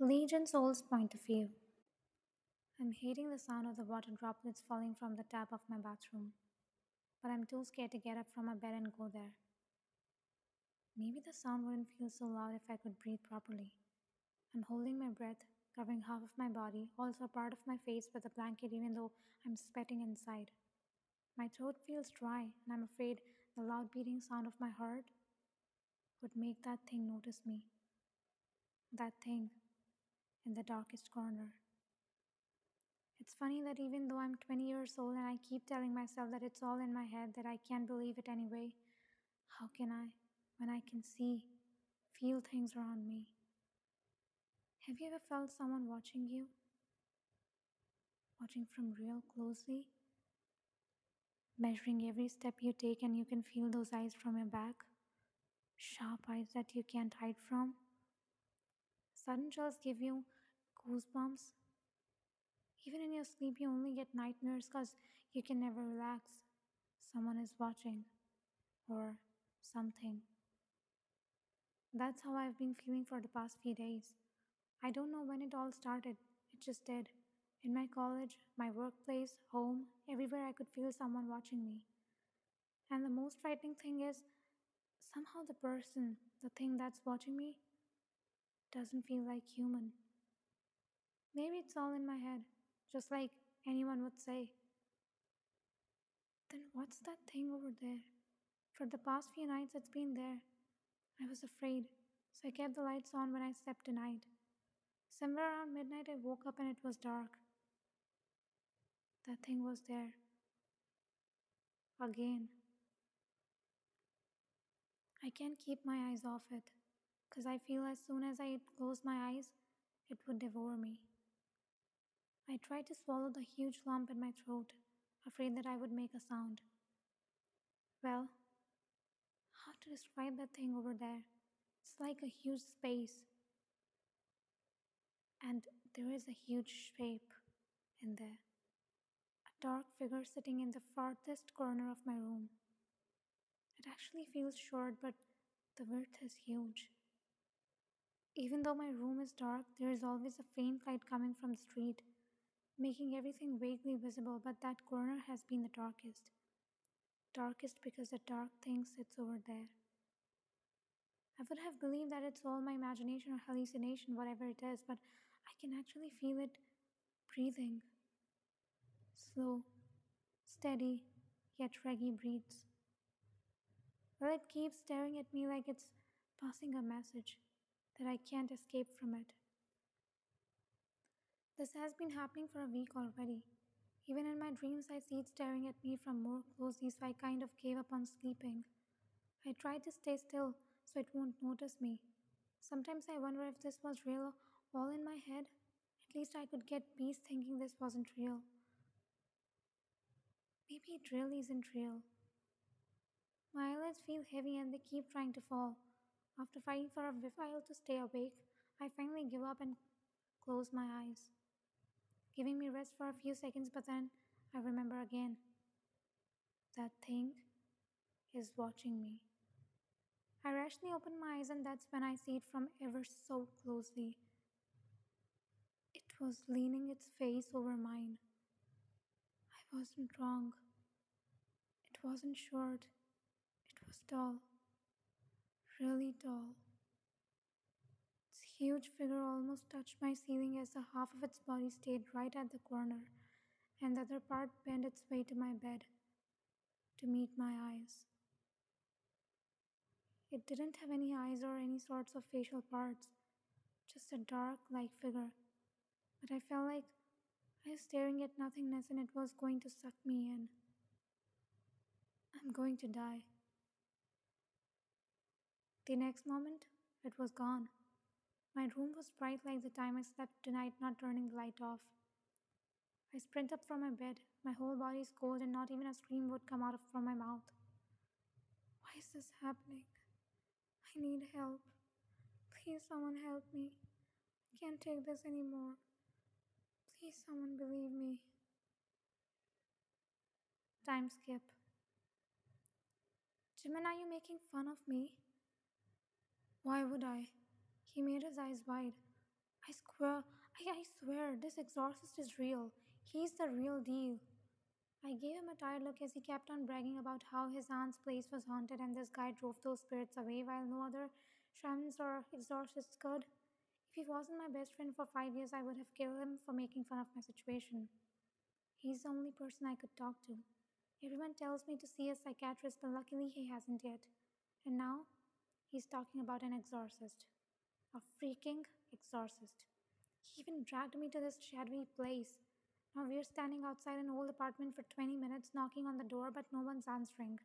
Jinsol's point of view. I'm hating the sound of the water droplets falling from the tap of my bathroom, but I'm too scared to get up from my bed and go there. Maybe the sound wouldn't feel so loud if I could breathe properly. I'm holding my breath, covering half of my body, also part of my face with a blanket, even though I'm sweating inside. My throat feels dry, and I'm afraid the loud beating sound of my heart would make that thing notice me. That thing in the darkest corner. It's funny that even though I'm 20 years old and I keep telling myself that it's all in my head, that I can't believe it anyway, how can I when I can see, feel things around me? Have you ever felt someone watching you? Watching from real closely? Measuring every step you take, and you can feel those eyes from your back? Sharp eyes that you can't hide from? Sudden chills give you goosebumps. Even in your sleep, you only get nightmares because you can never relax. Someone is watching, or something. That's how I've been feeling for the past few days. I don't know when it all started, it just did. In my college, my workplace, home, everywhere I could feel someone watching me. And the most frightening thing is, somehow the person, the thing that's watching me, doesn't feel like human. Maybe it's all in my head, just like anyone would say. Then what's that thing over there? For the past few nights it's been there. I was afraid, so I kept the lights on when I slept tonight. Somewhere around midnight I woke up and it was dark. That thing was there. Again. I can't keep my eyes off it, because I feel as soon as I close my eyes, it would devour me. I tried to swallow the huge lump in my throat, afraid that I would make a sound. Well, how to describe that thing over there? It's like a huge space. And there is a huge shape in there. A dark figure sitting in the farthest corner of my room. It actually feels short, but the width is huge. Even though my room is dark, there is always a faint light coming from the street, making everything vaguely visible, but that corner has been the darkest. Darkest because the dark thing sits over there. I would have believed that it's all my imagination or hallucination, whatever it is, but I can actually feel it breathing. Slow, steady, yet reggy breathes. Well, it keeps staring at me like it's passing a message that I can't escape from it. This has been happening for a week already. Even in my dreams, I see it staring at me from more closely, so I kind of gave up on sleeping. I try to stay still so it won't notice me. Sometimes I wonder if this was real all in my head. At least I could get peace thinking this wasn't real. Maybe it really isn't real. My eyelids feel heavy and they keep trying to fall. After fighting for a while to stay awake, I finally give up and close my eyes, giving me rest for a few seconds, but then I remember again. That thing is watching me. I rashly open my eyes, and that's when I see it from ever so closely. It was leaning its face over mine. I wasn't wrong. It wasn't short, it was tall. Really tall. Huge figure almost touched my ceiling as the half of its body stayed right at the corner, and the other part bent its way to my bed to meet my eyes. It didn't have any eyes or any sorts of facial parts, just a dark, like figure. But I felt like I was staring at nothingness and it was going to suck me in. I'm going to die. The next moment, it was gone. My room was bright like the time I slept tonight, not turning the light off. I sprint up from my bed. My whole body is cold, and not even a scream would come out from my mouth. Why is this happening? I need help. Please, someone help me. I can't take this anymore. Please, someone believe me. Time skip. Jimin, are you making fun of me? Why would I? He made his eyes wide. I swear, I, I swear, this exorcist is real. He's the real deal. I gave him a tired look as he kept on bragging about how his aunt's place was haunted and this guy drove those spirits away while no other shamans or exorcists could. If he wasn't my best friend for five years, I would have killed him for making fun of my situation. He's the only person I could talk to. Everyone tells me to see a psychiatrist, but luckily he hasn't yet. And now he's talking about an exorcist. A freaking exorcist. He even dragged me to this shadowy place. Now we're standing outside an old apartment for 20 minutes, knocking on the door, but no one's answering.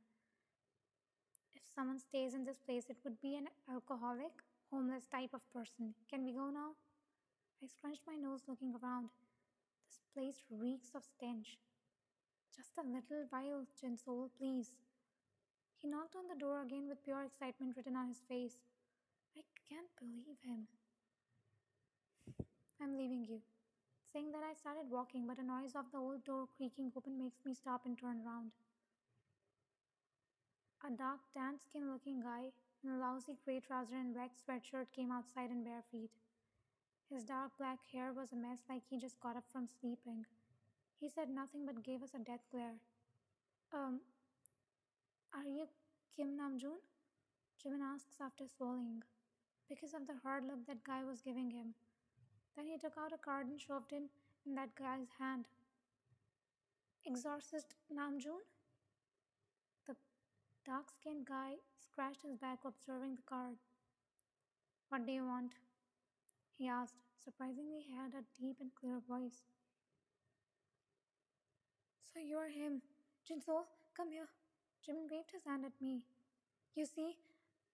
If someone stays in this place, it would be an alcoholic, homeless type of person. Can we go now? I scrunched my nose looking around. This place reeks of stench. Just a little while, Jinsol, please. He knocked on the door again with pure excitement written on his face. I can't believe him. I'm leaving you. Saying that, I started walking, but a noise of the old door creaking open makes me stop and turn around. A dark, tan skinned looking guy in a lousy gray trouser and black sweatshirt came outside in bare feet. His dark black hair was a mess like he just got up from sleeping. He said nothing but gave us a death glare. Um, are you Kim Namjoon? Jimin asks after swallowing, because of the hard look that guy was giving him. Then he took out a card and shoved it in that guy's hand. Exorcist Namjoon? The dark skinned guy scratched his back, observing the card. What do you want? He asked. Surprisingly, he had a deep and clear voice. So you're him. Jinsol, come here. Jimin waved his hand at me. You see,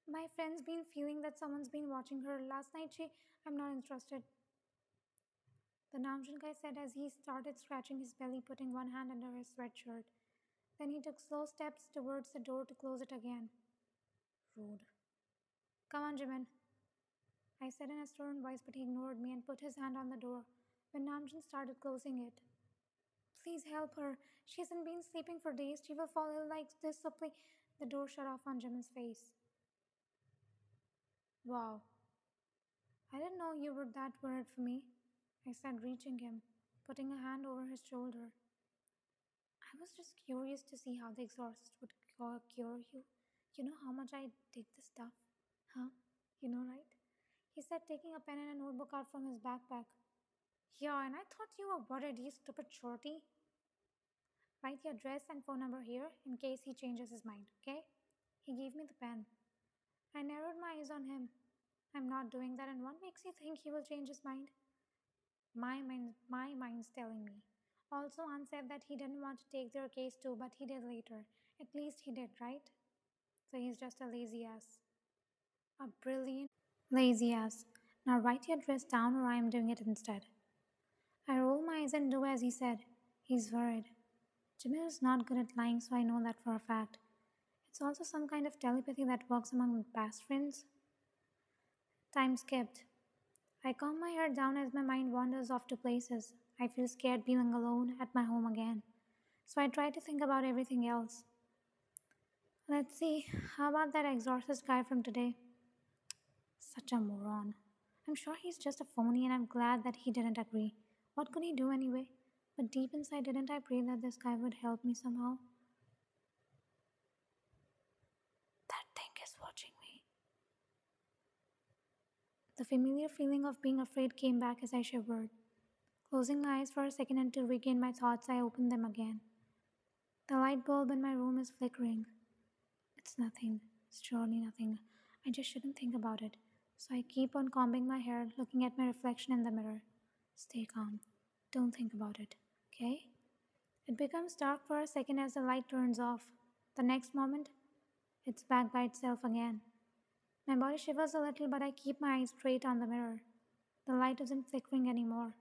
my friend's been feeling that someone's been watching her. Last night she. I'm not interested. The Namjoon guy said as he started scratching his belly, putting one hand under his sweatshirt. Then he took slow steps towards the door to close it again. Rude. Come on, Jimin. I said in a stern voice, but he ignored me and put his hand on the door when Namjoon started closing it. Please help her. She hasn't been sleeping for days. She will fall ill like this, so please. The door shut off on Jimin's face. Wow. I didn't know you were that worried for me. I said, reaching him, putting a hand over his shoulder. I was just curious to see how the exorcist would cure you. You know how much I dig this stuff? Huh? You know, right? He said, taking a pen and a notebook out from his backpack. Yeah, and I thought you were worried, you stupid shorty. Write your address and phone number here in case he changes his mind, okay? He gave me the pen. I narrowed my eyes on him. I'm not doing that, and what makes you think he will change his mind? My, mind, my mind's telling me. Also, Ann said that he didn't want to take their case too, but he did later. At least he did, right? So he's just a lazy ass. A brilliant lazy ass. Now write your address down or I am doing it instead. I roll my eyes and do as he said. He's worried. Jimin is not good at lying, so I know that for a fact. It's also some kind of telepathy that works among past friends. Time skipped. I calm my head down as my mind wanders off to places. I feel scared being alone at my home again. So I try to think about everything else. Let's see, how about that exorcist guy from today? Such a moron. I'm sure he's just a phony and I'm glad that he didn't agree. What could he do anyway? But deep inside, didn't I pray that this guy would help me somehow? That thing is watching me. The familiar feeling of being afraid came back as I shivered. Closing my eyes for a second and to regain my thoughts, I opened them again. The light bulb in my room is flickering. It's nothing. It's surely nothing. I just shouldn't think about it. So I keep on combing my hair, looking at my reflection in the mirror. Stay calm. Don't think about it, okay? It becomes dark for a second as the light turns off. The next moment, it's back by itself again. My body shivers a little, but I keep my eyes straight on the mirror. The light isn't flickering anymore.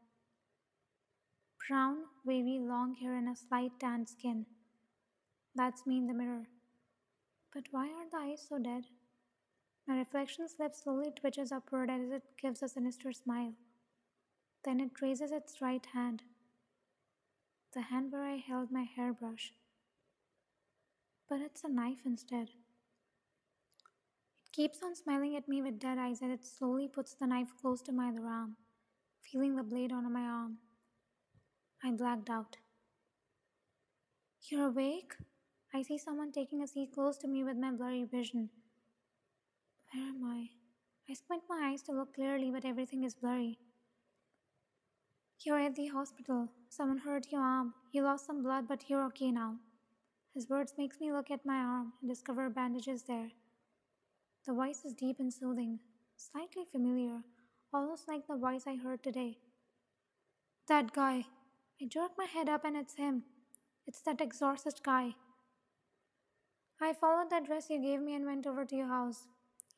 Brown, wavy, long hair and a slight tanned skin. That's me in the mirror. But why are the eyes so dead? My reflection slip slowly twitches upward as it gives a sinister smile. Then it raises its right hand, the hand where I held my hairbrush. But it's a knife instead keeps on smiling at me with dead eyes as it slowly puts the knife close to my other arm. feeling the blade on my arm. I blacked out. You're awake? I see someone taking a seat close to me with my blurry vision. Where am I? I squint my eyes to look clearly, but everything is blurry. You're at the hospital. Someone hurt your arm. You lost some blood, but you're okay now. His words makes me look at my arm and discover bandages there. The voice is deep and soothing, slightly familiar, almost like the voice I heard today. That guy. I jerk my head up and it's him. It's that exorcist guy. I followed the address you gave me and went over to your house.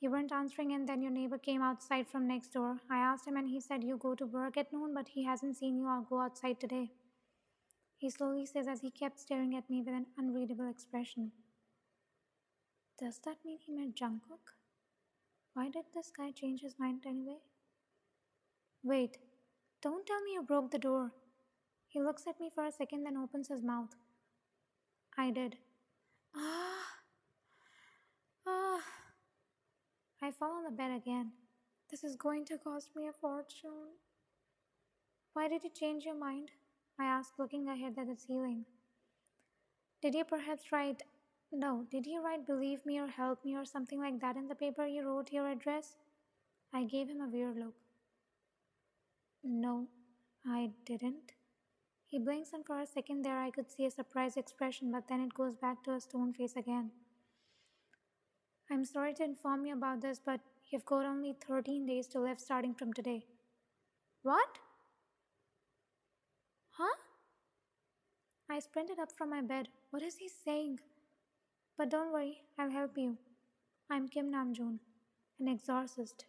You weren't answering, and then your neighbor came outside from next door. I asked him, and he said you go to work at noon, but he hasn't seen you or go outside today. He slowly says as he kept staring at me with an unreadable expression. Does that mean he met Jungkook? Why did this guy change his mind anyway? Wait, don't tell me you broke the door. He looks at me for a second, then opens his mouth. I did. Ah! Ah! I fall on the bed again. This is going to cost me a fortune. Why did you change your mind? I ask, looking ahead at the ceiling. Did you perhaps write, no, did you write believe me or help me or something like that in the paper you wrote your address? I gave him a weird look. No, I didn't. He blinks, and for a second there I could see a surprised expression, but then it goes back to a stone face again. I'm sorry to inform you about this, but you've got only 13 days to live starting from today. What? Huh? I sprinted up from my bed. What is he saying? But don't worry, I'll help you. I'm Kim Namjoon, an exorcist.